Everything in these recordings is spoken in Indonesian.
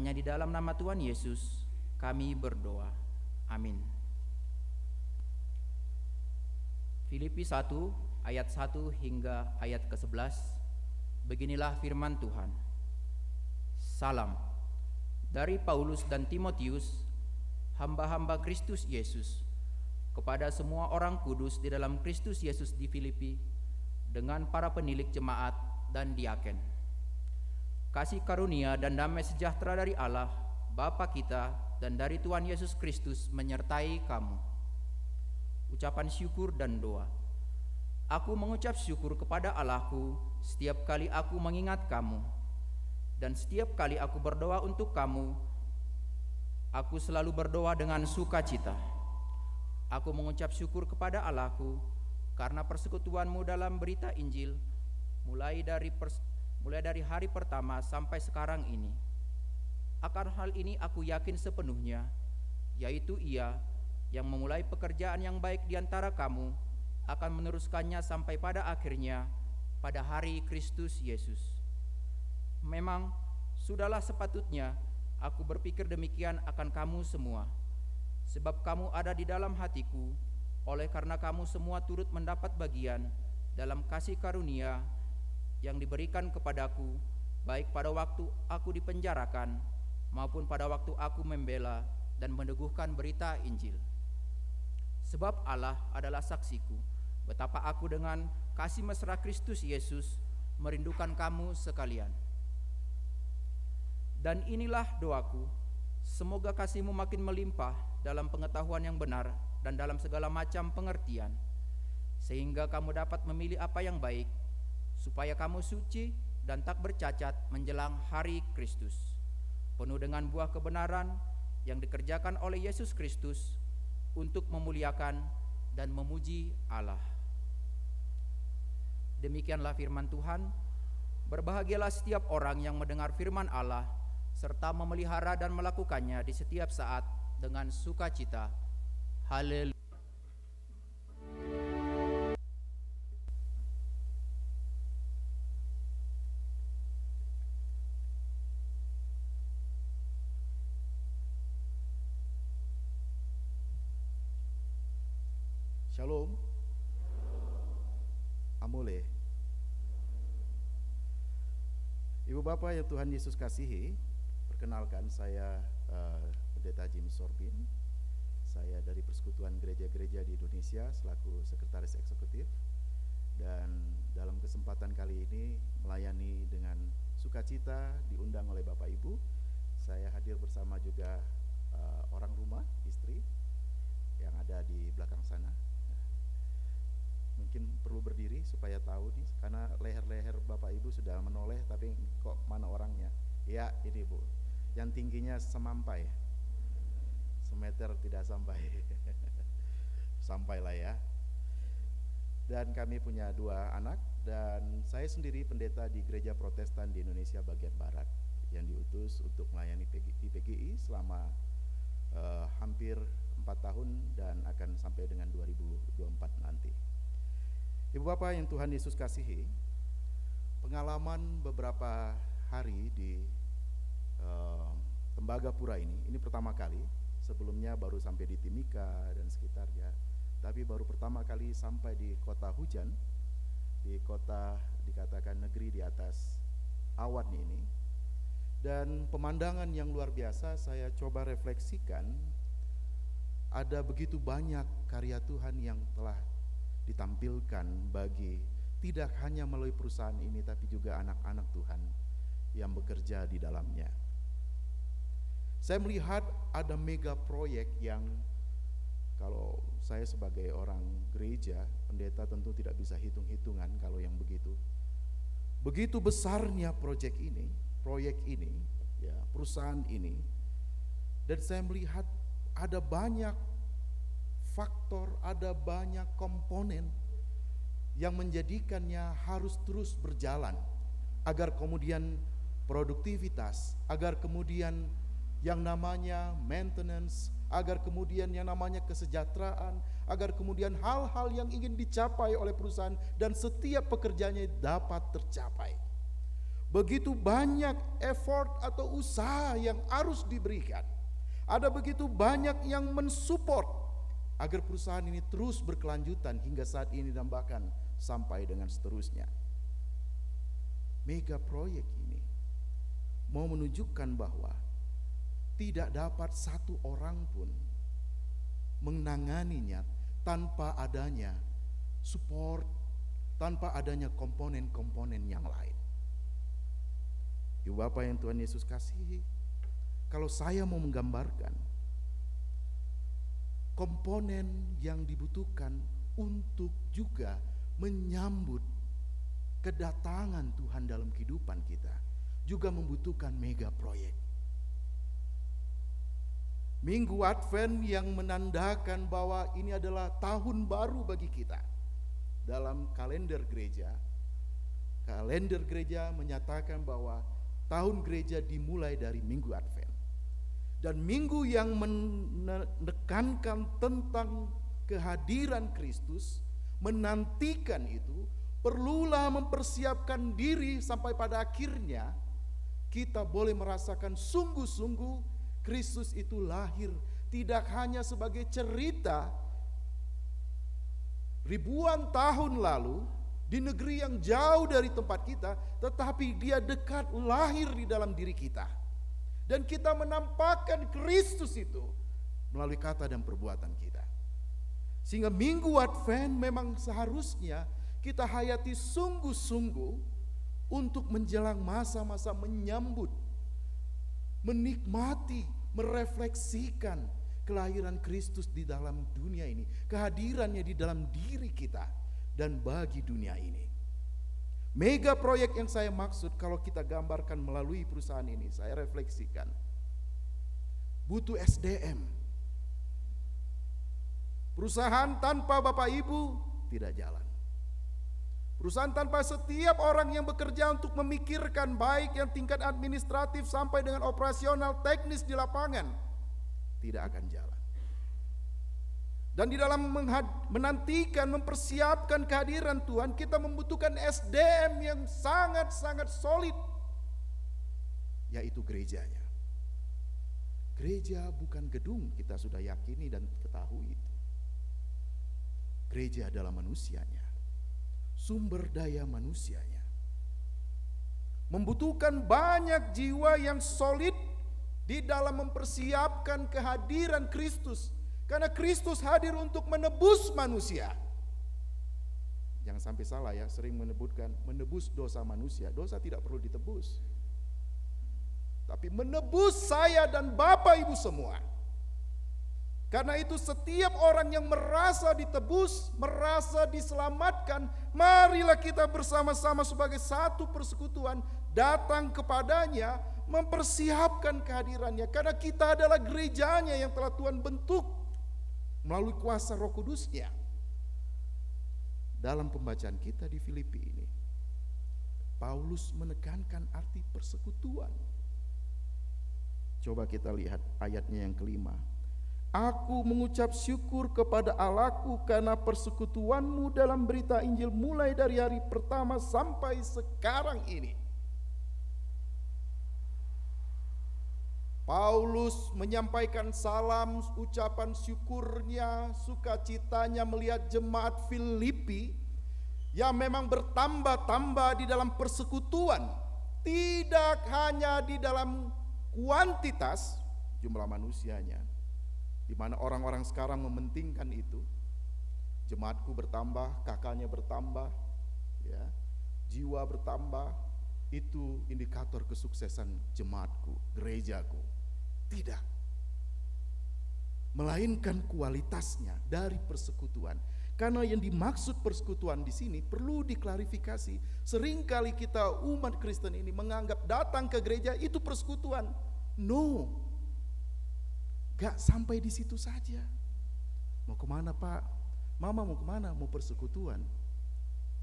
Hanya di dalam nama Tuhan Yesus kami berdoa. Amin. Filipi 1 ayat 1 hingga ayat ke-11 Beginilah firman Tuhan. Salam dari Paulus dan Timotius, hamba-hamba Kristus Yesus, kepada semua orang kudus di dalam Kristus Yesus di Filipi, dengan para penilik jemaat dan diaken. Kasih karunia dan damai sejahtera dari Allah, Bapa kita, dan dari Tuhan Yesus Kristus menyertai kamu. Ucapan syukur dan doa. Aku mengucap syukur kepada Allahku setiap kali aku mengingat kamu, dan setiap kali aku berdoa untuk kamu, aku selalu berdoa dengan sukacita. Aku mengucap syukur kepada Allahku karena persekutuanmu dalam berita Injil mulai dari pers mulai dari hari pertama sampai sekarang ini. Akan hal ini aku yakin sepenuhnya, yaitu Ia yang memulai pekerjaan yang baik di antara kamu akan meneruskannya sampai pada akhirnya pada hari Kristus Yesus. Memang sudahlah sepatutnya aku berpikir demikian akan kamu semua, sebab kamu ada di dalam hatiku oleh karena kamu semua turut mendapat bagian dalam kasih karunia yang diberikan kepadaku, baik pada waktu aku dipenjarakan maupun pada waktu aku membela dan meneguhkan berita Injil. Sebab Allah adalah saksiku, betapa aku dengan kasih mesra Kristus Yesus merindukan kamu sekalian. Dan inilah doaku, semoga kasihmu makin melimpah dalam pengetahuan yang benar dan dalam segala macam pengertian, sehingga kamu dapat memilih apa yang baik, supaya kamu suci dan tak bercacat menjelang hari Kristus, penuh dengan buah kebenaran yang dikerjakan oleh Yesus Kristus untuk memuliakan dan memuji Allah. Demikianlah firman Tuhan. Berbahagialah setiap orang yang mendengar firman Allah serta memelihara dan melakukannya di setiap saat dengan sukacita Haleluya. Shalom. Amole. Ibu Bapak yang Tuhan Yesus kasihi, perkenalkan saya uh, Pendeta Jimmy Sorbin saya dari Persekutuan Gereja-Gereja di Indonesia selaku Sekretaris Eksekutif dan dalam kesempatan kali ini melayani dengan sukacita diundang oleh Bapak Ibu. Saya hadir bersama juga uh, orang rumah, istri yang ada di belakang sana. Mungkin perlu berdiri supaya tahu nih karena leher-leher Bapak Ibu sudah menoleh tapi kok mana orangnya? Ya, ini Bu. Yang tingginya semampai semeter tidak sampai sampailah ya dan kami punya dua anak dan saya sendiri pendeta di gereja protestan di Indonesia bagian barat yang diutus untuk melayani di PGI selama uh, hampir empat tahun dan akan sampai dengan 2024 nanti Ibu Bapak yang Tuhan Yesus kasihi pengalaman beberapa hari di uh, Tembagapura ini ini pertama kali Sebelumnya baru sampai di Timika dan sekitarnya. Tapi baru pertama kali sampai di kota hujan, di kota dikatakan negeri di atas awan ini. Dan pemandangan yang luar biasa saya coba refleksikan ada begitu banyak karya Tuhan yang telah ditampilkan bagi tidak hanya melalui perusahaan ini tapi juga anak-anak Tuhan yang bekerja di dalamnya. Saya melihat ada mega proyek yang kalau saya sebagai orang gereja, pendeta tentu tidak bisa hitung-hitungan kalau yang begitu. Begitu besarnya proyek ini, proyek ini, ya, perusahaan ini. Dan saya melihat ada banyak faktor, ada banyak komponen yang menjadikannya harus terus berjalan agar kemudian produktivitas, agar kemudian yang namanya maintenance, agar kemudian yang namanya kesejahteraan, agar kemudian hal-hal yang ingin dicapai oleh perusahaan dan setiap pekerjaannya dapat tercapai. Begitu banyak effort atau usaha yang harus diberikan. Ada begitu banyak yang mensupport agar perusahaan ini terus berkelanjutan hingga saat ini dan bahkan sampai dengan seterusnya. Mega proyek ini mau menunjukkan bahwa tidak dapat satu orang pun menanganinya tanpa adanya support, tanpa adanya komponen-komponen yang lain. Ibu Bapak yang Tuhan Yesus kasihi, kalau saya mau menggambarkan komponen yang dibutuhkan untuk juga menyambut kedatangan Tuhan dalam kehidupan kita juga membutuhkan mega proyek. Minggu Advent yang menandakan bahwa ini adalah tahun baru bagi kita. Dalam kalender gereja, kalender gereja menyatakan bahwa tahun gereja dimulai dari Minggu Advent. Dan minggu yang menekankan tentang kehadiran Kristus, menantikan itu, perlulah mempersiapkan diri sampai pada akhirnya kita boleh merasakan sungguh-sungguh Kristus itu lahir tidak hanya sebagai cerita ribuan tahun lalu di negeri yang jauh dari tempat kita, tetapi dia dekat lahir di dalam diri kita. Dan kita menampakkan Kristus itu melalui kata dan perbuatan kita. Sehingga minggu Advent memang seharusnya kita hayati sungguh-sungguh untuk menjelang masa-masa menyambut, menikmati, merefleksikan kelahiran Kristus di dalam dunia ini, kehadirannya di dalam diri kita dan bagi dunia ini. Mega proyek yang saya maksud kalau kita gambarkan melalui perusahaan ini, saya refleksikan. Butuh SDM. Perusahaan tanpa Bapak Ibu tidak jalan. Perusahaan tanpa setiap orang yang bekerja untuk memikirkan baik yang tingkat administratif sampai dengan operasional teknis di lapangan tidak akan jalan. Dan di dalam menantikan, mempersiapkan kehadiran Tuhan, kita membutuhkan SDM yang sangat-sangat solid, yaitu gerejanya. Gereja bukan gedung, kita sudah yakini dan ketahui itu. Gereja adalah manusianya sumber daya manusianya. Membutuhkan banyak jiwa yang solid di dalam mempersiapkan kehadiran Kristus. Karena Kristus hadir untuk menebus manusia. Jangan sampai salah ya, sering menyebutkan menebus dosa manusia. Dosa tidak perlu ditebus. Tapi menebus saya dan Bapak Ibu semua karena itu setiap orang yang merasa ditebus, merasa diselamatkan, marilah kita bersama-sama sebagai satu persekutuan datang kepadanya, mempersiapkan kehadirannya. Karena kita adalah gerejanya yang telah Tuhan bentuk melalui kuasa roh kudusnya. Dalam pembacaan kita di Filipi ini, Paulus menekankan arti persekutuan. Coba kita lihat ayatnya yang kelima. Aku mengucap syukur kepada Allahku karena persekutuanmu dalam berita Injil mulai dari hari pertama sampai sekarang ini. Paulus menyampaikan salam ucapan syukurnya, sukacitanya melihat jemaat Filipi yang memang bertambah-tambah di dalam persekutuan, tidak hanya di dalam kuantitas jumlah manusianya, di mana orang-orang sekarang mementingkan itu. Jemaatku bertambah, kakaknya bertambah, ya. Jiwa bertambah, itu indikator kesuksesan jemaatku, gerejaku. Tidak. Melainkan kualitasnya dari persekutuan. Karena yang dimaksud persekutuan di sini perlu diklarifikasi. Seringkali kita umat Kristen ini menganggap datang ke gereja itu persekutuan. No, Gak sampai di situ saja. Mau ke mana pak? Mama mau ke mana? Mau persekutuan.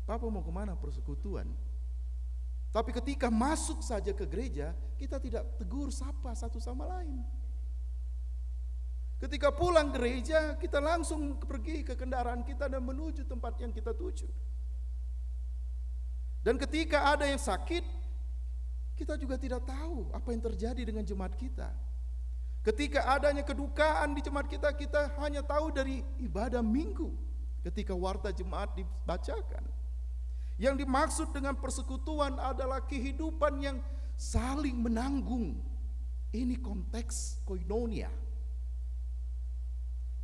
Papa mau ke mana? Persekutuan. Tapi ketika masuk saja ke gereja, kita tidak tegur sapa satu sama lain. Ketika pulang gereja, kita langsung pergi ke kendaraan kita dan menuju tempat yang kita tuju. Dan ketika ada yang sakit, kita juga tidak tahu apa yang terjadi dengan jemaat kita. Ketika adanya kedukaan di jemaat kita, kita hanya tahu dari ibadah minggu ketika warta jemaat dibacakan. Yang dimaksud dengan persekutuan adalah kehidupan yang saling menanggung. Ini konteks koinonia.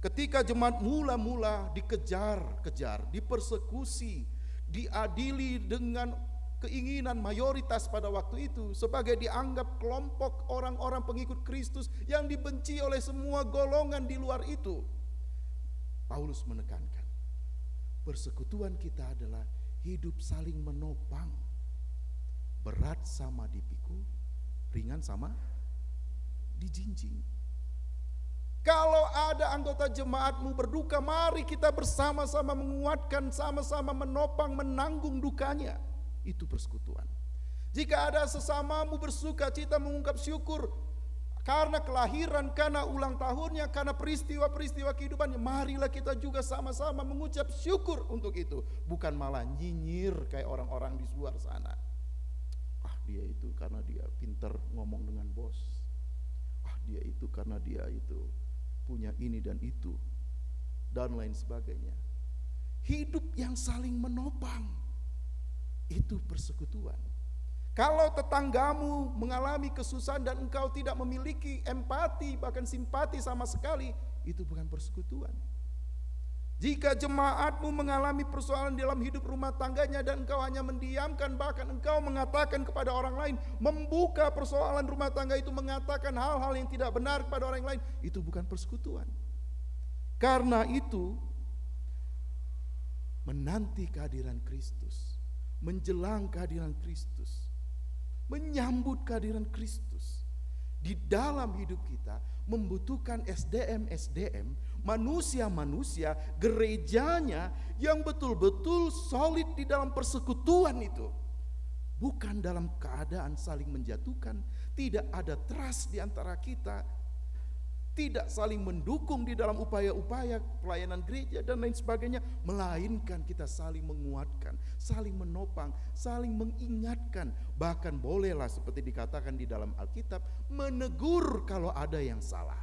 Ketika jemaat mula-mula dikejar-kejar, dipersekusi, diadili dengan keinginan mayoritas pada waktu itu sebagai dianggap kelompok orang-orang pengikut Kristus yang dibenci oleh semua golongan di luar itu. Paulus menekankan, persekutuan kita adalah hidup saling menopang. Berat sama dipikul, ringan sama dijinjing. Kalau ada anggota jemaatmu berduka, mari kita bersama-sama menguatkan, sama-sama menopang, menanggung dukanya itu persekutuan. Jika ada sesamamu bersuka cita mengungkap syukur karena kelahiran, karena ulang tahunnya, karena peristiwa-peristiwa kehidupannya, marilah kita juga sama-sama mengucap syukur untuk itu, bukan malah nyinyir kayak orang-orang di luar sana. Ah, dia itu karena dia pinter ngomong dengan bos. Ah, dia itu karena dia itu punya ini dan itu dan lain sebagainya. Hidup yang saling menopang itu persekutuan. Kalau tetanggamu mengalami kesusahan dan engkau tidak memiliki empati bahkan simpati sama sekali, itu bukan persekutuan. Jika jemaatmu mengalami persoalan dalam hidup rumah tangganya dan engkau hanya mendiamkan bahkan engkau mengatakan kepada orang lain membuka persoalan rumah tangga itu mengatakan hal-hal yang tidak benar kepada orang lain itu bukan persekutuan. Karena itu menanti kehadiran Kristus menjelang kehadiran Kristus, menyambut kehadiran Kristus di dalam hidup kita membutuhkan SDM-SDM, manusia-manusia, gerejanya yang betul-betul solid di dalam persekutuan itu. Bukan dalam keadaan saling menjatuhkan, tidak ada trust di antara kita, tidak saling mendukung di dalam upaya-upaya pelayanan gereja dan lain sebagainya, melainkan kita saling menguatkan, saling menopang, saling mengingatkan, bahkan bolehlah seperti dikatakan di dalam Alkitab, menegur kalau ada yang salah,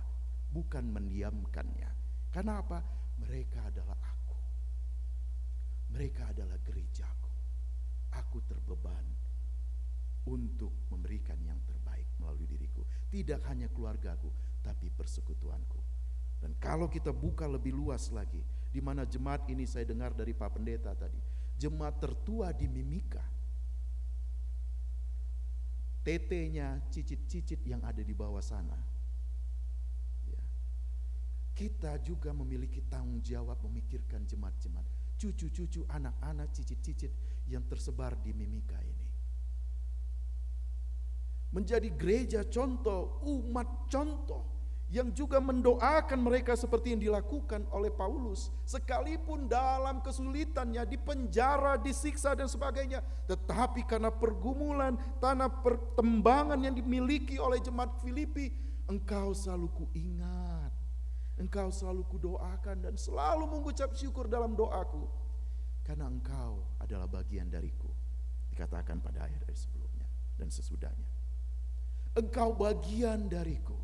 bukan mendiamkannya. Karena apa? Mereka adalah aku. Mereka adalah gerejaku. Aku terbeban untuk memberikan yang terbaik melalui diriku. Tidak hanya keluargaku, tapi persekutuanku. Dan kalau kita buka lebih luas lagi, di mana jemaat ini saya dengar dari Pak Pendeta tadi, jemaat tertua di Mimika. Tetenya cicit-cicit yang ada di bawah sana. Ya. Kita juga memiliki tanggung jawab memikirkan jemaat-jemaat, cucu-cucu, anak-anak, cicit-cicit yang tersebar di Mimika ini menjadi gereja contoh, umat contoh yang juga mendoakan mereka seperti yang dilakukan oleh Paulus sekalipun dalam kesulitannya di penjara, disiksa dan sebagainya. Tetapi karena pergumulan tanah pertembangan yang dimiliki oleh jemaat Filipi engkau selalu kuingat engkau selalu kudoakan dan selalu mengucap syukur dalam doaku karena engkau adalah bagian dariku dikatakan pada ayat dari sebelumnya dan sesudahnya Engkau bagian dariku.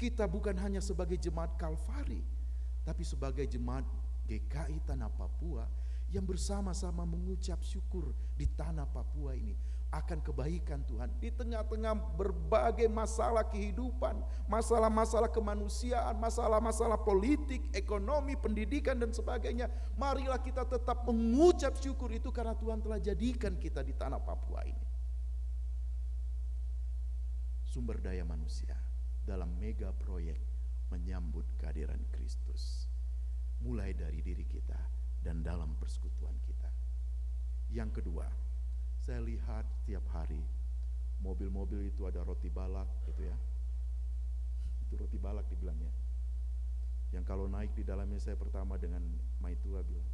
Kita bukan hanya sebagai jemaat Kalvari, tapi sebagai jemaat GKI Tanah Papua yang bersama-sama mengucap syukur di tanah Papua ini akan kebaikan Tuhan di tengah-tengah berbagai masalah kehidupan, masalah-masalah kemanusiaan, masalah-masalah politik, ekonomi, pendidikan dan sebagainya. Marilah kita tetap mengucap syukur itu karena Tuhan telah jadikan kita di tanah Papua ini sumber daya manusia dalam mega proyek menyambut kehadiran Kristus. Mulai dari diri kita dan dalam persekutuan kita. Yang kedua, saya lihat tiap hari mobil-mobil itu ada roti balak gitu ya. Itu roti balak dibilangnya. Yang kalau naik di dalamnya saya pertama dengan Maitua bilang,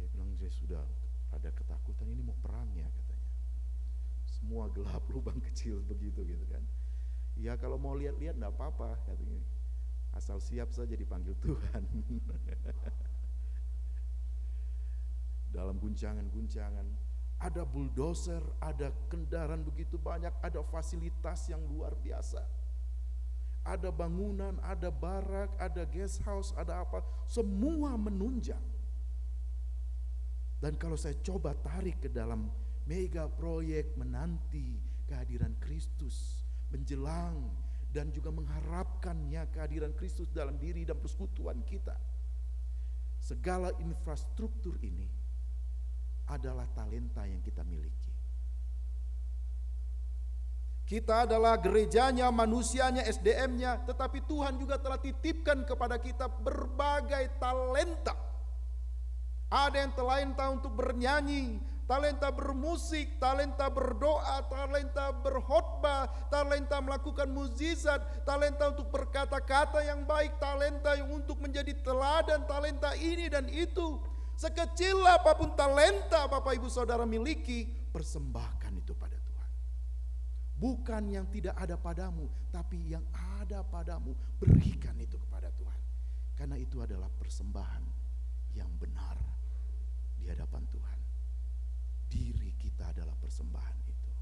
dia bilang saya sudah ada ketakutan ini mau perang ya katanya semua gelap lubang kecil begitu gitu kan ya kalau mau lihat-lihat enggak apa-apa katanya asal siap saja dipanggil Tuhan dalam guncangan-guncangan ada bulldozer, ada kendaraan begitu banyak, ada fasilitas yang luar biasa. Ada bangunan, ada barak, ada guest house, ada apa, semua menunjang. Dan kalau saya coba tarik ke dalam mega proyek menanti kehadiran Kristus menjelang dan juga mengharapkannya kehadiran Kristus dalam diri dan persekutuan kita. Segala infrastruktur ini adalah talenta yang kita miliki. Kita adalah gerejanya, manusianya, SDM-nya, tetapi Tuhan juga telah titipkan kepada kita berbagai talenta. Ada yang talenta untuk bernyanyi, talenta bermusik, talenta berdoa, talenta berkhotbah, talenta melakukan mukjizat, talenta untuk berkata-kata yang baik, talenta yang untuk menjadi teladan, talenta ini dan itu. Sekecil apa pun talenta Bapak Ibu Saudara miliki, persembahkan itu pada Tuhan. Bukan yang tidak ada padamu, tapi yang ada padamu, berikan itu kepada Tuhan. Karena itu adalah persembahan yang benar di hadapan Tuhan diri kita adalah persembahan itu.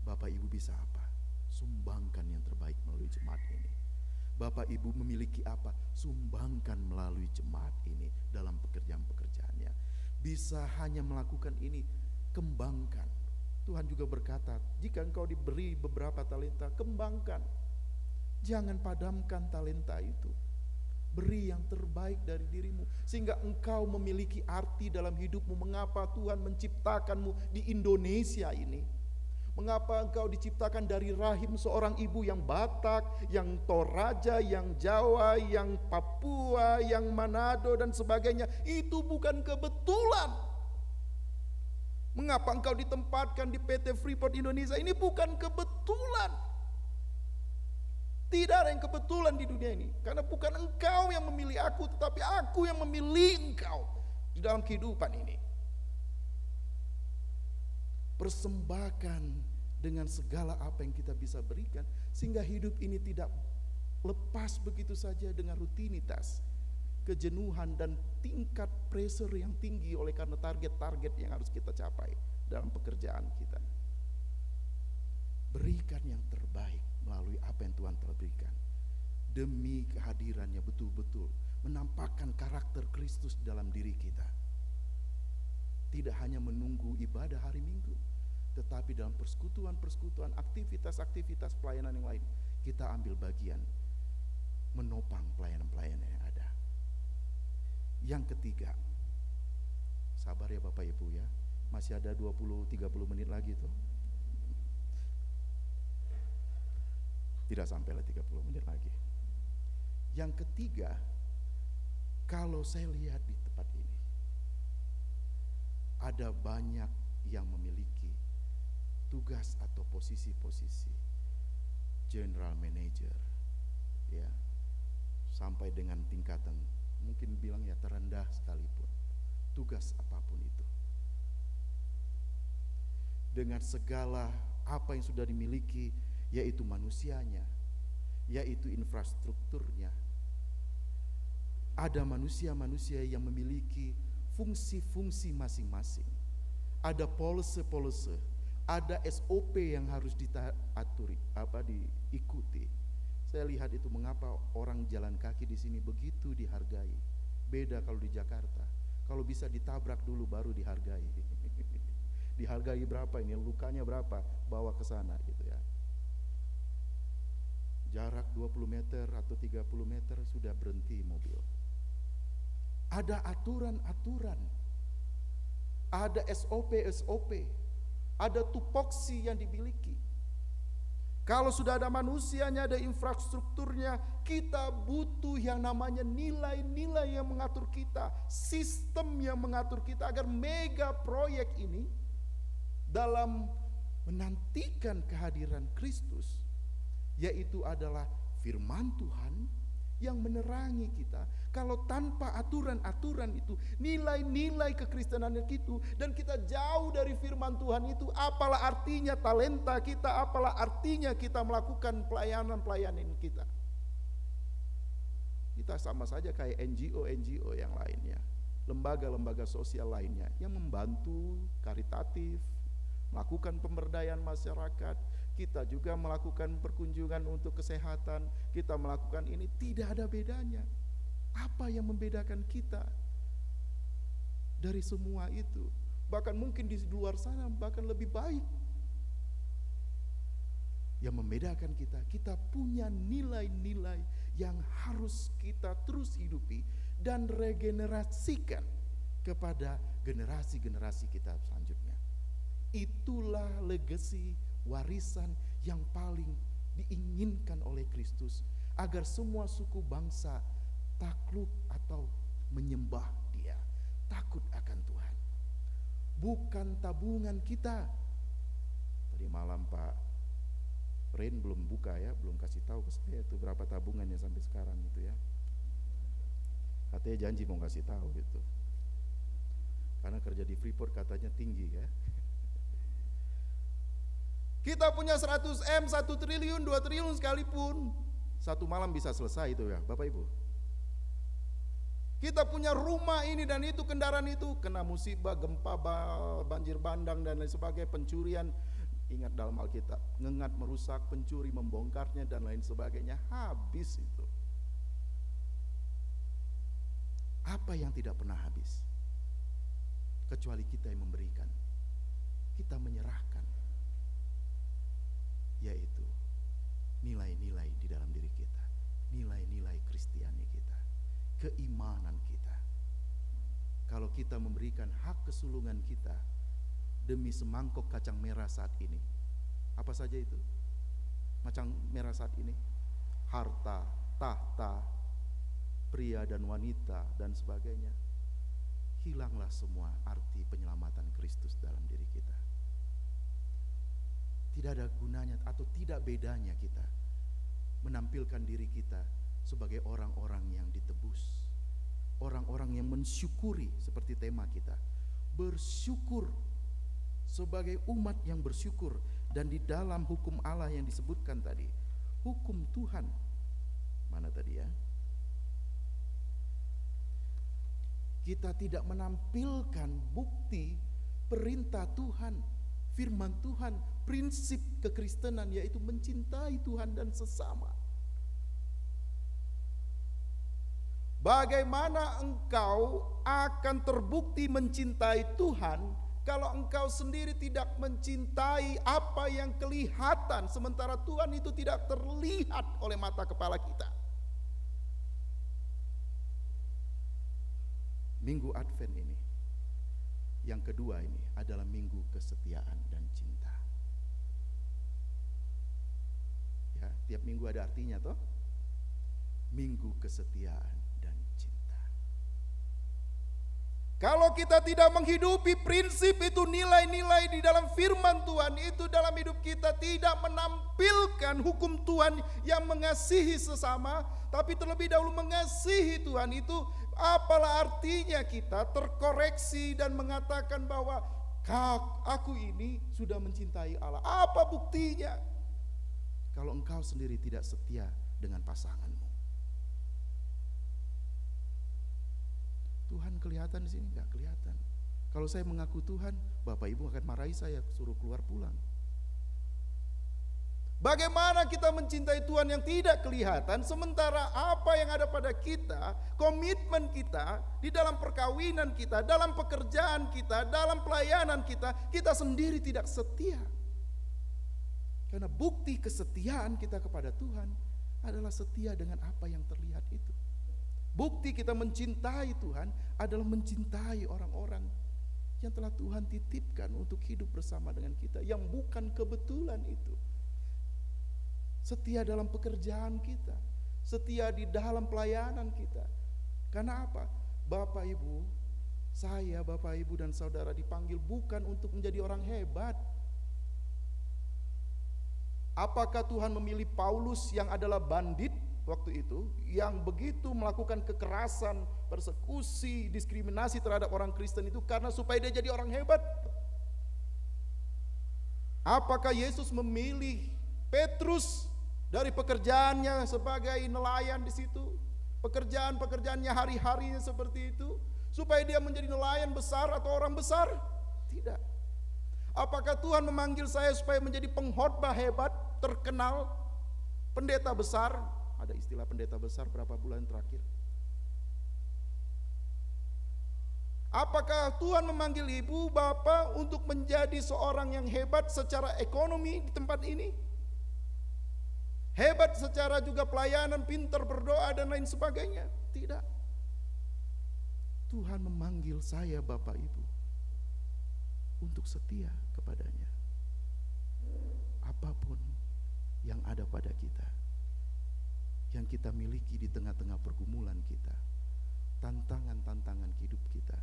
Bapak Ibu bisa apa? Sumbangkan yang terbaik melalui jemaat ini. Bapak Ibu memiliki apa? Sumbangkan melalui jemaat ini dalam pekerjaan-pekerjaannya. Bisa hanya melakukan ini, kembangkan. Tuhan juga berkata, jika engkau diberi beberapa talenta, kembangkan. Jangan padamkan talenta itu Beri yang terbaik dari dirimu sehingga engkau memiliki arti dalam hidupmu. Mengapa Tuhan menciptakanmu di Indonesia ini? Mengapa engkau diciptakan dari rahim seorang ibu yang Batak, yang Toraja, yang Jawa, yang Papua, yang Manado dan sebagainya? Itu bukan kebetulan. Mengapa engkau ditempatkan di PT Freeport Indonesia? Ini bukan kebetulan. Tidak ada yang kebetulan di dunia ini. Karena bukan engkau yang memilih aku, tetapi aku yang memilih engkau di dalam kehidupan ini. Persembahkan dengan segala apa yang kita bisa berikan, sehingga hidup ini tidak lepas begitu saja dengan rutinitas, kejenuhan dan tingkat pressure yang tinggi oleh karena target-target yang harus kita capai dalam pekerjaan kita. Berikan yang terbaik melalui apa yang Tuhan telah berikan. Demi kehadirannya betul-betul menampakkan karakter Kristus dalam diri kita. Tidak hanya menunggu ibadah hari Minggu, tetapi dalam persekutuan-persekutuan, aktivitas-aktivitas pelayanan yang lain, kita ambil bagian menopang pelayanan-pelayanan yang ada. Yang ketiga, sabar ya Bapak Ibu ya, masih ada 20-30 menit lagi tuh. Tidak sampailah 30 menit lagi. Yang ketiga, kalau saya lihat di tempat ini, ada banyak yang memiliki tugas atau posisi-posisi general manager, ya, sampai dengan tingkatan mungkin bilang ya terendah sekalipun, tugas apa pun itu, dengan segala apa yang sudah dimiliki yaitu manusianya, yaitu infrastrukturnya. Ada manusia-manusia yang memiliki fungsi-fungsi masing-masing. Ada polse-polse, ada SOP yang harus diaturi, apa diikuti. Saya lihat itu mengapa orang jalan kaki di sini begitu dihargai. Beda kalau di Jakarta. Kalau bisa ditabrak dulu baru dihargai. dihargai berapa ini? Lukanya berapa? Bawa ke sana gitu ya jarak 20 meter atau 30 meter sudah berhenti mobil. Ada aturan-aturan, ada SOP-SOP, ada tupoksi yang dimiliki. Kalau sudah ada manusianya, ada infrastrukturnya, kita butuh yang namanya nilai-nilai yang mengatur kita, sistem yang mengatur kita agar mega proyek ini dalam menantikan kehadiran Kristus yaitu adalah firman Tuhan yang menerangi kita. Kalau tanpa aturan-aturan itu, nilai-nilai kekristenan itu, dan kita jauh dari firman Tuhan itu, apalah artinya talenta kita, apalah artinya kita melakukan pelayanan-pelayanan kita. Kita sama saja kayak NGO-NGO yang lainnya. lembaga-lembaga sosial lainnya yang membantu karitatif, melakukan pemberdayaan masyarakat, kita juga melakukan perkunjungan untuk kesehatan, kita melakukan ini tidak ada bedanya. Apa yang membedakan kita dari semua itu? Bahkan mungkin di luar sana bahkan lebih baik. Yang membedakan kita, kita punya nilai-nilai yang harus kita terus hidupi dan regenerasikan kepada generasi-generasi kita selanjutnya. Itulah legasi warisan yang paling diinginkan oleh Kristus agar semua suku bangsa takluk atau menyembah Dia, takut akan Tuhan. Bukan tabungan kita. Tadi malam Pak Rain belum buka ya, belum kasih tahu ke saya itu berapa tabungannya sampai sekarang itu ya. Katanya janji mau kasih tahu gitu. Karena kerja di Freeport katanya tinggi ya. Kita punya 100 M, 1 triliun, 2 triliun sekalipun. Satu malam bisa selesai itu ya, Bapak Ibu. Kita punya rumah ini dan itu, kendaraan itu, kena musibah, gempa, banjir bandang dan lain sebagainya, pencurian. Ingat dalam Alkitab, ngengat merusak, pencuri membongkarnya dan lain sebagainya, habis itu. Apa yang tidak pernah habis? Kecuali kita yang memberikan. Kita menyerahkan. Yaitu nilai-nilai di dalam diri kita. Nilai-nilai Kristiani kita. Keimanan kita. Kalau kita memberikan hak kesulungan kita demi semangkok kacang merah saat ini. Apa saja itu? Kacang merah saat ini. Harta, tahta, pria dan wanita dan sebagainya, hilanglah semua arti penyelamatan Kristus dalam diri kita. Tidak ada gunanya atau tidak bedanya kita menampilkan diri kita sebagai orang-orang yang ditebus, orang-orang yang mensyukuri seperti tema kita, bersyukur sebagai umat yang bersyukur. Dan di dalam hukum Allah yang disebutkan tadi, hukum Tuhan. Mana tadi ya? kita tidak menampilkan bukti perintah Tuhan, firman Tuhan, prinsip kekristenan yaitu mencintai Tuhan dan sesama. Bagaimana engkau akan terbukti mencintai Tuhan kalau engkau sendiri tidak mencintai apa yang kelihatan sementara Tuhan itu tidak terlihat oleh mata kepala kita? Minggu Advent ini, yang kedua ini adalah minggu kesetiaan dan cinta. Ya, tiap minggu ada artinya toh. Minggu kesetiaan Kalau kita tidak menghidupi prinsip itu nilai-nilai di dalam firman Tuhan itu dalam hidup kita tidak menampilkan hukum Tuhan yang mengasihi sesama, tapi terlebih dahulu mengasihi Tuhan itu apalah artinya kita terkoreksi dan mengatakan bahwa aku ini sudah mencintai Allah. Apa buktinya? Kalau engkau sendiri tidak setia dengan pasangan Tuhan kelihatan di sini nggak kelihatan. Kalau saya mengaku Tuhan, Bapak Ibu akan marahi saya, suruh keluar pulang. Bagaimana kita mencintai Tuhan yang tidak kelihatan, sementara apa yang ada pada kita, komitmen kita di dalam perkawinan kita, dalam pekerjaan kita, dalam pelayanan kita, kita sendiri tidak setia. Karena bukti kesetiaan kita kepada Tuhan adalah setia dengan apa yang terlihat itu. Bukti kita mencintai Tuhan adalah mencintai orang-orang yang telah Tuhan titipkan untuk hidup bersama dengan kita, yang bukan kebetulan itu. Setia dalam pekerjaan kita, setia di dalam pelayanan kita. Karena apa? Bapak Ibu, saya, Bapak Ibu dan saudara dipanggil bukan untuk menjadi orang hebat. Apakah Tuhan memilih Paulus yang adalah bandit waktu itu yang begitu melakukan kekerasan, persekusi, diskriminasi terhadap orang Kristen itu karena supaya dia jadi orang hebat. Apakah Yesus memilih Petrus dari pekerjaannya sebagai nelayan di situ? Pekerjaan-pekerjaannya hari-harinya seperti itu supaya dia menjadi nelayan besar atau orang besar? Tidak. Apakah Tuhan memanggil saya supaya menjadi pengkhotbah hebat, terkenal, pendeta besar? Ada istilah pendeta besar berapa bulan terakhir? Apakah Tuhan memanggil ibu, bapak untuk menjadi seorang yang hebat secara ekonomi di tempat ini? Hebat secara juga pelayanan, pintar berdoa dan lain sebagainya? Tidak. Tuhan memanggil saya bapak ibu untuk setia kepadanya. Apa pun yang ada pada kita, yang kita miliki di tengah-tengah pergumulan kita, tantangan-tantangan hidup kita,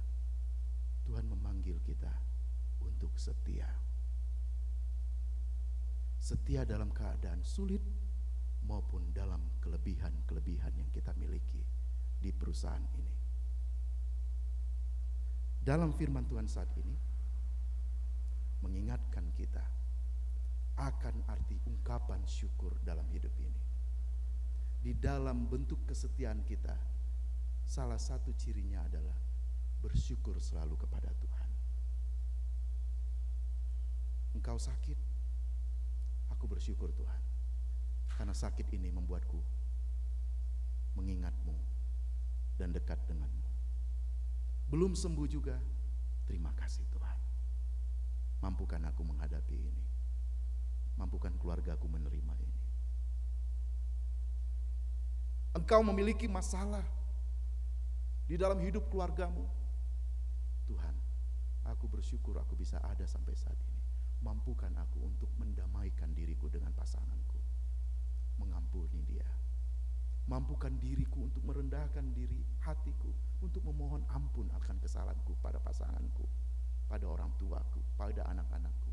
Tuhan memanggil kita untuk setia. Setia dalam keadaan sulit maupun dalam kelebihan-kelebihan yang kita miliki di perusahaan ini. Dalam firman Tuhan saat ini mengingatkan kita akan arti ungkapan syukur dalam hidup ini. Di dalam bentuk kesetiaan kita, salah satu cirinya adalah bersyukur selalu kepada Tuhan. Engkau sakit, aku bersyukur Tuhan. Karena sakit ini membuatku mengingatmu dan dekat denganmu. Belum sembuh juga, terima kasih Tuhan. Mampukan aku menghadapi ini. Mampukan keluargaku menerima ini. Engkau memiliki masalah di dalam hidup keluargamu. Tuhan, aku bersyukur aku bisa ada sampai saat ini. Mampukan aku untuk mendamaikan diriku dengan pasanganku. Mengampuni dia. Mampukan diriku untuk merendahkan diri hatiku. Untuk memohon ampun akan kesalahanku pada pasanganku. Pada orang tuaku, pada anak-anakku.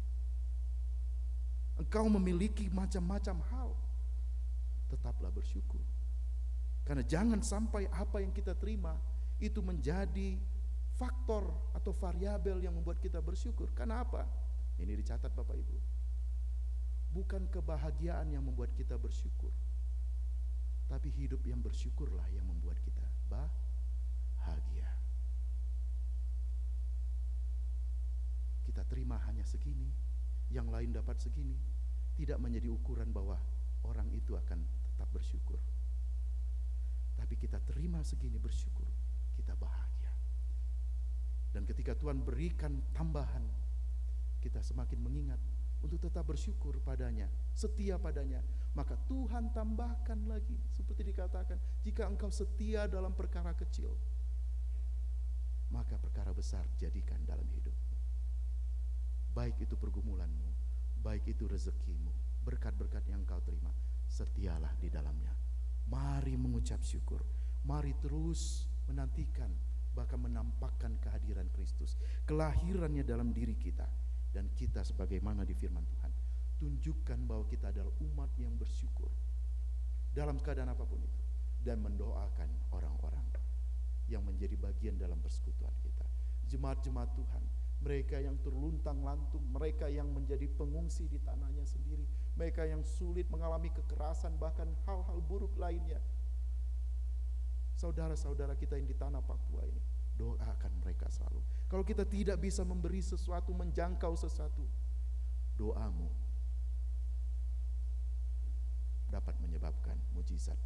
Engkau memiliki macam-macam hal. Tetaplah bersyukur. Karena jangan sampai apa yang kita terima itu menjadi faktor atau variabel yang membuat kita bersyukur. Kenapa? Ini dicatat Bapak Ibu. Bukan kebahagiaan yang membuat kita bersyukur. Tapi hidup yang bersyukurlah yang membuat kita bahagia. Kita terima hanya segini, yang lain dapat segini. Tidak menjadi ukuran bahwa orang itu akan tetap bersyukur. Tapi kita terima segini bersyukur, kita bahagia. Dan ketika Tuhan berikan tambahan, kita semakin mengingat untuk tetap bersyukur padanya, setia padanya. Maka Tuhan tambahkan lagi, seperti dikatakan, jika engkau setia dalam perkara kecil, maka perkara besar jadikan dalam hidupmu. Baik itu pergumulanmu, baik itu rezekimu, berkat-berkat yang engkau terima, setialah di dalamnya. Mari mengucap syukur, mari terus menantikan bahkan menampakkan kehadiran Kristus, kelahirannya dalam diri kita dan kita sebagaimana di firman Tuhan. Tunjukkan bahwa kita adalah umat yang bersyukur dalam keadaan apa pun itu dan mendoakan orang-orang yang menjadi bagian dalam persekutuan kita. Jemaat-jemaat Tuhan, mereka yang terluntang lantung, mereka yang menjadi pengungsi di tanahnya sendiri, mereka yang sulit mengalami kekerasan bahkan hal-hal buruk lainnya saudara-saudara kita yang di tanah Papua ini. Doakan mereka selalu. Kalau kita tidak bisa memberi sesuatu, menjangkau sesuatu, doamu dapat menyebabkan mujizat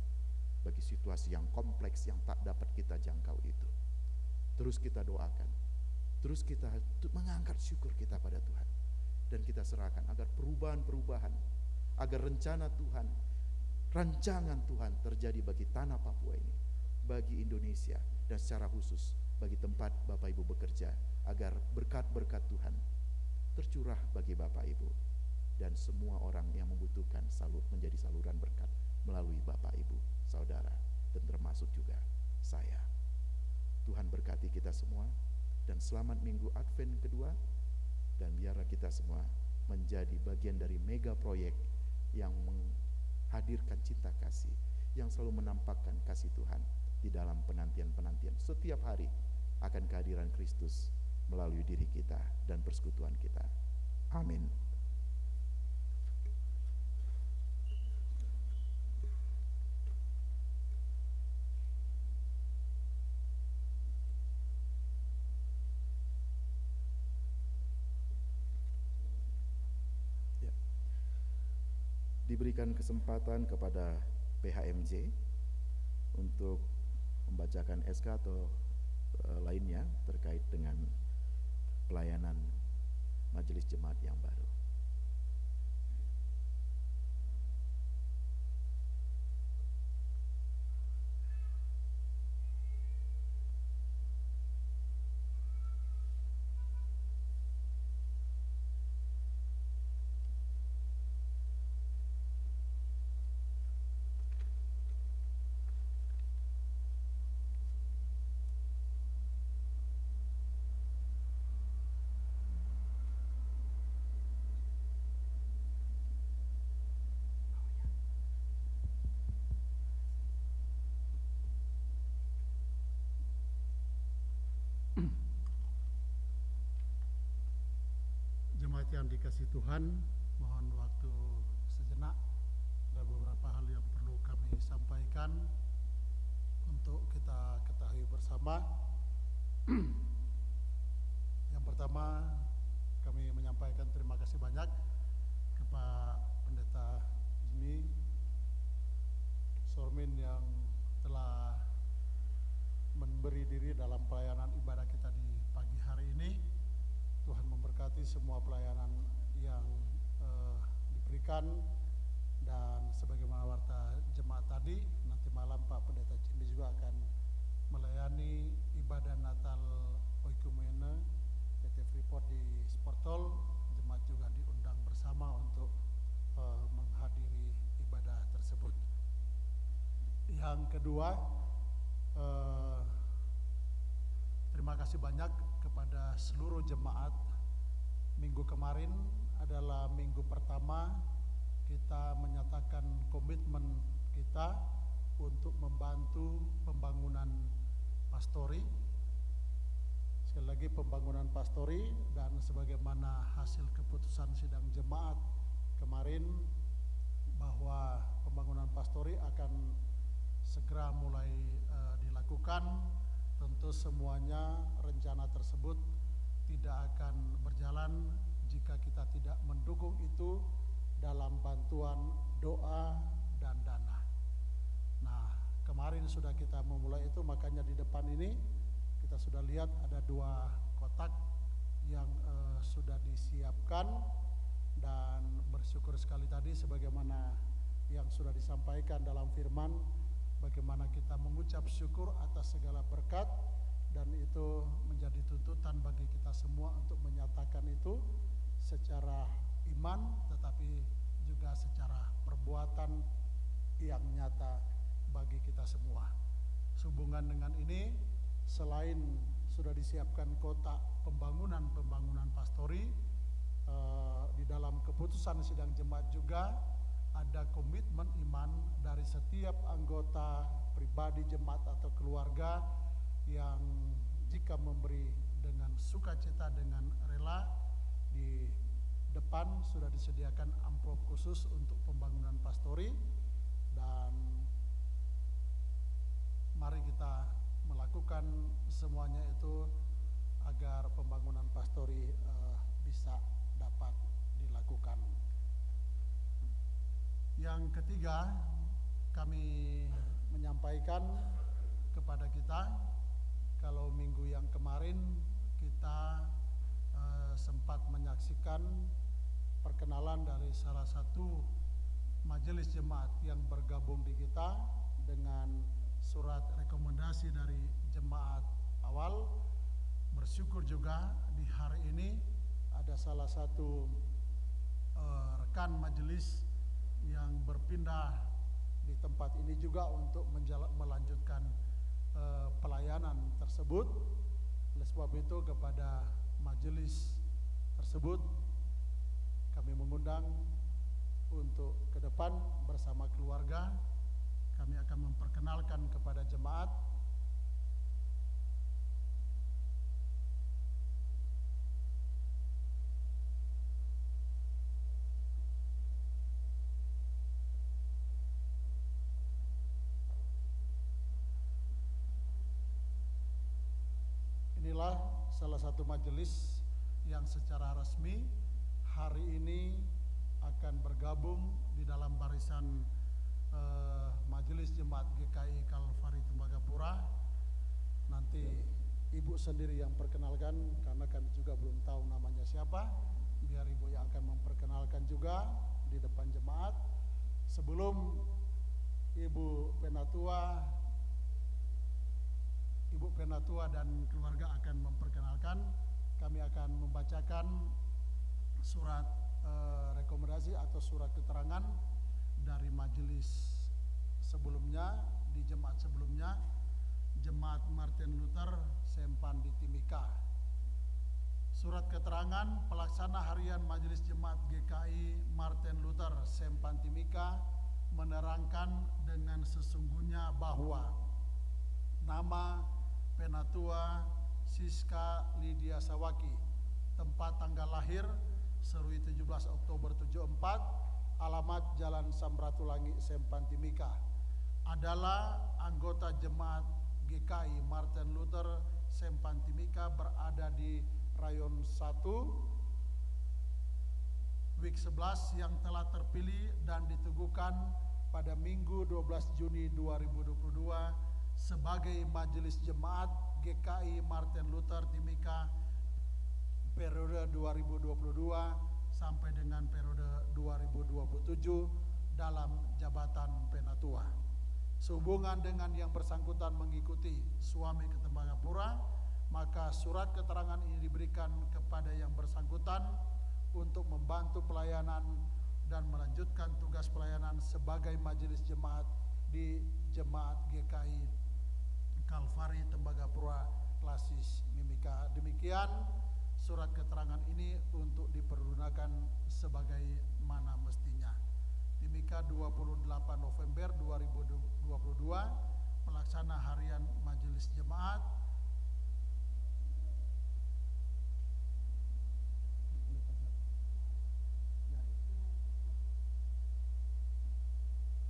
bagi situasi yang kompleks yang tak dapat kita jangkau itu. Terus kita doakan, terus kita mengangkat syukur kita pada Tuhan. Dan kita serahkan agar perubahan-perubahan, agar rencana Tuhan, rancangan Tuhan terjadi bagi tanah Papua ini bagi Indonesia dan secara khusus bagi tempat Bapak Ibu bekerja agar berkat-berkat Tuhan tercurah bagi Bapak Ibu dan semua orang yang membutuhkan salur menjadi saluran berkat melalui Bapak Ibu, saudara dan termasuk juga saya. Tuhan berkati kita semua dan selamat minggu Advent kedua dan biarlah kita semua menjadi bagian dari mega proyek yang menghadirkan cinta kasih yang selalu menampakkan kasih Tuhan di dalam penantian-penantian setiap hari akan kehadiran Kristus melalui diri kita dan persekutuan kita. Amin. Ya. Diberikan kesempatan kepada PHMJ untuk membacakan SK atau uh, lainnya terkait dengan pelayanan majelis jemaat yang baru. Jemaat yang dikasih Tuhan, mohon waktu sejenak. Ada beberapa hal yang perlu kami sampaikan untuk kita ketahui bersama. yang pertama, kami menyampaikan terima kasih banyak kepada Pendeta Jimmy Sormin yang telah memberi diri dalam pelayanan ibadah kita di ini. Tuhan memberkati semua pelayanan yang eh, diberikan. Dan sebagaimana warta jemaat tadi nanti malam Pak Pendeta Cindi juga akan melayani ibadah Natal Oikumene PT Freeport di Sportol. Jemaat juga diundang bersama untuk eh, menghadiri ibadah tersebut. Yang kedua eh, Terima kasih banyak kepada seluruh jemaat. Minggu kemarin adalah minggu pertama kita menyatakan komitmen kita untuk membantu pembangunan pastori. Sekali lagi pembangunan pastori dan sebagaimana hasil keputusan sidang jemaat kemarin bahwa pembangunan pastori akan segera mulai uh, dilakukan tentu semuanya rencana tersebut tidak akan berjalan jika kita tidak mendukung itu dalam bantuan doa dan dana. Nah, kemarin sudah kita memulai itu, makanya di depan ini kita sudah lihat ada dua kotak yang uh, sudah disiapkan dan bersyukur sekali tadi sebagaimana yang sudah disampaikan dalam firman bagaimana kita mengucap syukur atas segala berkat dan itu menjadi tuntutan bagi kita semua untuk menyatakan itu secara iman tetapi juga secara perbuatan yang nyata bagi kita semua. Sehubungan dengan ini selain sudah disiapkan kota pembangunan-pembangunan pastori eh, di dalam keputusan sidang jemaat juga ada komitmen iman dari setiap anggota pribadi jemaat atau keluarga yang jika memberi dengan sukacita dengan rela di depan sudah disediakan amplop khusus untuk pembangunan pastori dan mari kita melakukan semuanya itu agar pembangunan pastori uh, bisa dapat dilakukan. Yang ketiga, kami menyampaikan kepada kita kalau minggu yang kemarin kita uh, sempat menyaksikan perkenalan dari salah satu majelis jemaat yang bergabung di kita dengan surat rekomendasi dari jemaat awal. Bersyukur juga di hari ini ada salah satu uh, rekan majelis yang berpindah di tempat ini juga untuk melanjutkan uh, pelayanan tersebut. Oleh sebab itu kepada majelis tersebut kami mengundang untuk ke depan bersama keluarga kami akan memperkenalkan kepada jemaat salah satu majelis yang secara resmi hari ini akan bergabung di dalam barisan eh, Majelis Jemaat GKI Kalvari Tembagapura. Nanti Ibu sendiri yang perkenalkan karena kami juga belum tahu namanya siapa. Biar Ibu yang akan memperkenalkan juga di depan jemaat. Sebelum Ibu Penatua Ibu Penatua dan keluarga akan memperkenalkan, kami akan membacakan surat eh, rekomendasi atau surat keterangan dari majelis sebelumnya di jemaat sebelumnya jemaat Martin Luther Sempan di Timika. Surat keterangan pelaksana harian Majelis Jemaat GKI Martin Luther Sempan Timika menerangkan dengan sesungguhnya bahwa nama Penatua Siska Lydia Sawaki. Tempat tanggal lahir Serui 17 Oktober 74 alamat Jalan Samratulangi Sempan Timika adalah anggota jemaat GKI Martin Luther Sempan Timika berada di Rayon 1 Week 11 yang telah terpilih dan diteguhkan pada Minggu 12 Juni 2022 sebagai Majelis Jemaat GKI Martin Luther Timika periode 2022 sampai dengan periode 2027 dalam jabatan penatua. Sehubungan dengan yang bersangkutan mengikuti suami ke Tembagapura, maka surat keterangan ini diberikan kepada yang bersangkutan untuk membantu pelayanan dan melanjutkan tugas pelayanan sebagai majelis jemaat di Jemaat GKI Kalvari Tembagapura Klasis Mimika. Demikian surat keterangan ini untuk dipergunakan sebagai mana mestinya. Timika 28 November 2022 pelaksana harian Majelis Jemaat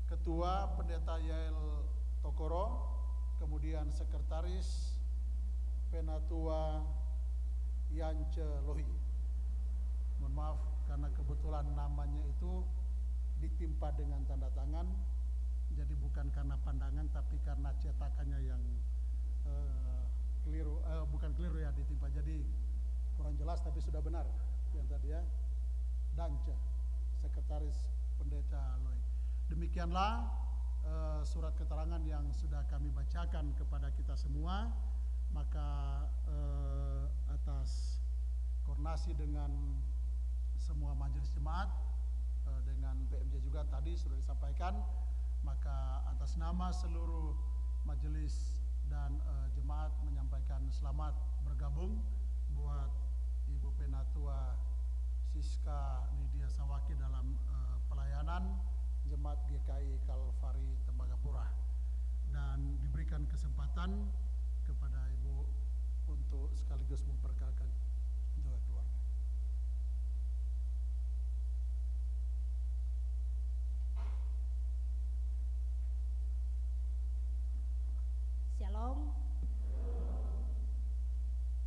Ketua Pendeta Yael Tokoro, kemudian Sekretaris Penatua Yance Lohi. Mohon maaf karena kebetulan namanya itu ditimpa dengan tanda tangan, jadi bukan karena pandangan tapi karena cetakannya yang uh, keliru, uh, bukan keliru ya ditimpa. Jadi kurang jelas tapi sudah benar yang tadi ya. Dance, Sekretaris Pendeta Lohi. Demikianlah uh, surat keterangan yang sudah kami bacakan kepada kita semua. Maka uh, atas koordinasi dengan semua majelis jemaat uh, dengan PMJ juga tadi sudah disampaikan, maka atas nama seluruh majelis dan uh, jemaat menyampaikan selamat bergabung buat Ibu Penatua Siska Nidia Sawaki dalam uh, pelayanan Jemaat GKI Kalvari Tembagapura dan diberikan kesempatan kepada Ibu untuk sekaligus memperkenalkan juga keluarga. Shalom.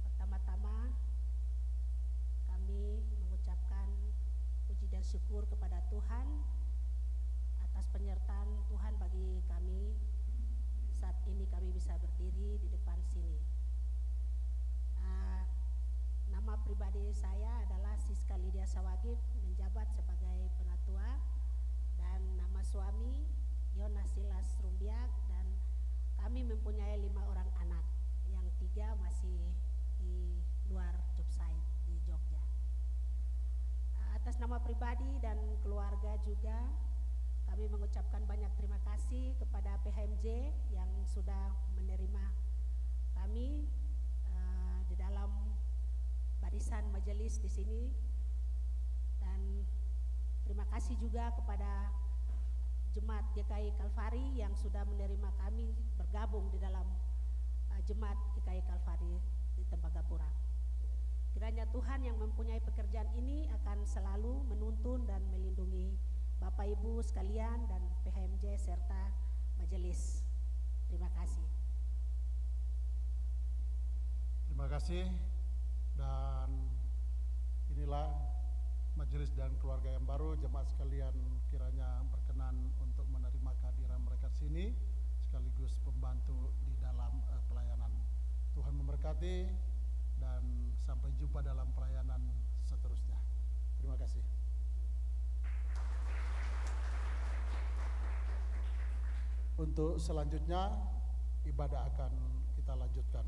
Pertama-tama kami mengucapkan puji dan syukur kepada Tuhan atas penyertaan Tuhan bagi kami saat ini kami bisa berdiri di depan sini. Uh, nama pribadi saya adalah Siska Lydia menjabat sebagai penatua dan nama suami Yonas Silas Rumbiak dan kami mempunyai lima orang anak yang tiga masih di luar job site di Jogja. Uh, atas nama pribadi dan keluarga juga kami mengucapkan banyak terima kasih kepada PHMJ yang sudah menerima kami uh, di dalam barisan majelis di sini dan terima kasih juga kepada jemaat GKI Kalvari yang sudah menerima kami bergabung di dalam uh, jemaat GKI Kalvari di Tembagapura. Kiranya Tuhan yang mempunyai pekerjaan ini akan selalu menuntun dan melindungi Bapak Ibu sekalian dan PHMJ serta majelis. Terima kasih. Terima kasih dan inilah majelis dan keluarga yang baru, jemaat sekalian kiranya berkenan untuk menerima kehadiran mereka sini sekaligus pembantu di dalam uh, pelayanan. Tuhan memberkati dan sampai jumpa dalam pelayanan seterusnya. Terima kasih. Untuk selanjutnya ibadah akan kita lanjutkan.